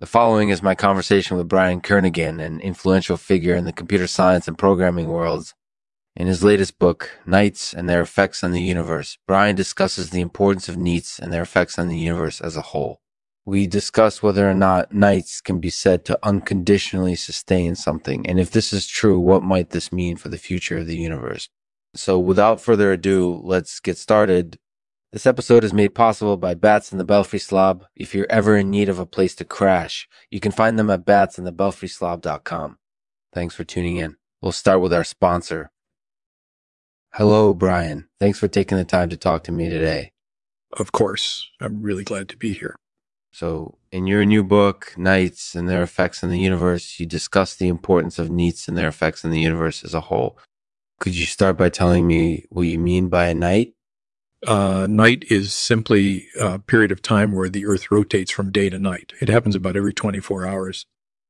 The following is my conversation with Brian Kernighan, an influential figure in the computer science and programming worlds. In his latest book, Nights and Their Effects on the Universe, Brian discusses the importance of nights and their effects on the universe as a whole. We discuss whether or not nights can be said to unconditionally sustain something, and if this is true, what might this mean for the future of the universe? So, without further ado, let's get started. This episode is made possible by Bats in the Belfry Slob. If you're ever in need of a place to crash, you can find them at batsinthebelfryslob.com. Thanks for tuning in. We'll start with our sponsor. Hello, Brian. Thanks for taking the time to talk to me today. Of course. I'm really glad to be here. So, in your new book, Nights and Their Effects on the Universe, you discuss the importance of nights and their effects on the universe as a whole. Could you start by telling me what you mean by a night? Uh, night is simply a period of time where the Earth rotates from day to night. It happens about every 24 hours.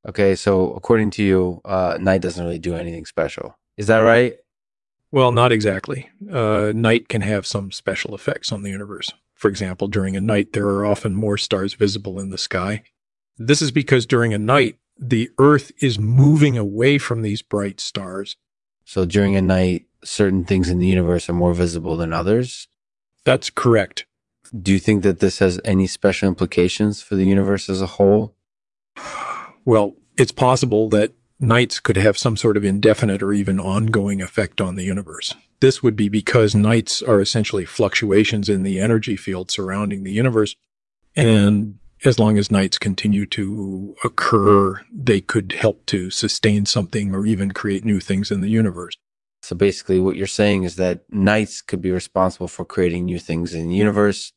Okay, so according to you, uh, night doesn't really do anything special. Is that right? Well, not exactly. Uh, night can have some special effects on the universe. For example, during a night, there are often more stars visible in the sky. This is because during a night, the Earth is moving away from these bright stars. So during a night, certain things in the universe are more visible than others? That's correct. Do you think that this has any special implications for the universe as a whole? Well, it's possible that nights could have some sort of indefinite or even ongoing effect on the universe. This would be because nights are essentially fluctuations in the energy field surrounding the universe. And as long as nights continue to occur, they could help to sustain something or even create new things in the universe. So basically, what you're saying is that nights could be responsible for creating new things in the universe.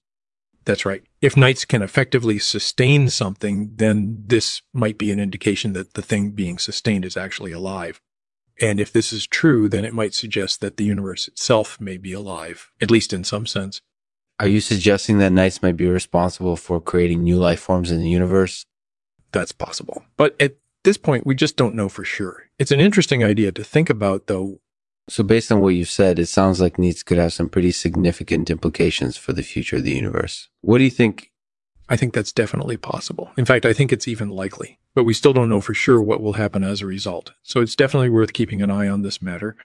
That's right. If nights can effectively sustain something, then this might be an indication that the thing being sustained is actually alive. And if this is true, then it might suggest that the universe itself may be alive, at least in some sense. Are you suggesting that nights might be responsible for creating new life forms in the universe? That's possible. But at this point, we just don't know for sure. It's an interesting idea to think about, though, So, based on what you've said, it sounds like nights could have some pretty significant implications for the future of the universe. What do you think? I think that's definitely possible. In fact, I think it's even likely, but we still don't know for sure what will happen as a result. So it's definitely worth keeping an eye on this matter.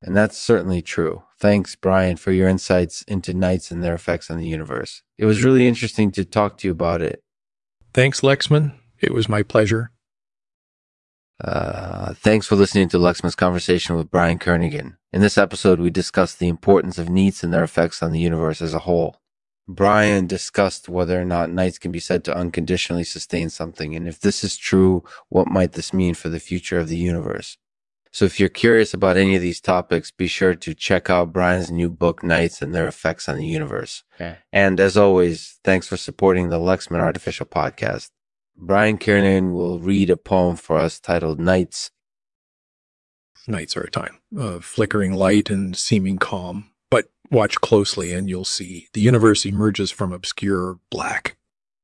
And that's certainly true. Thanks, Brian, for your insights into nights and their effects on the universe. It was really interesting to talk to you about it. Thanks, Lexman. It was my pleasure. Uh, thanks for listening to Lexman's conversation with Brian Kernighan. In this episode, we discussed the importance of nights and their effects on the universe as a whole. Brian discussed whether or not nights can be said to unconditionally sustain something, and if this is true, what might this mean for the future of the universe? So if you're curious about any of these topics, be sure to check out Brian's new book, Nights and Their Effects on the Universe. Okay. And as always, thanks for supporting the Lexman Artificial Podcast. Brian Kernighan will read a poem for us titled Nights. Nights are a time of flickering light and seeming calm. But watch closely and you'll see the universe emerges from obscure black.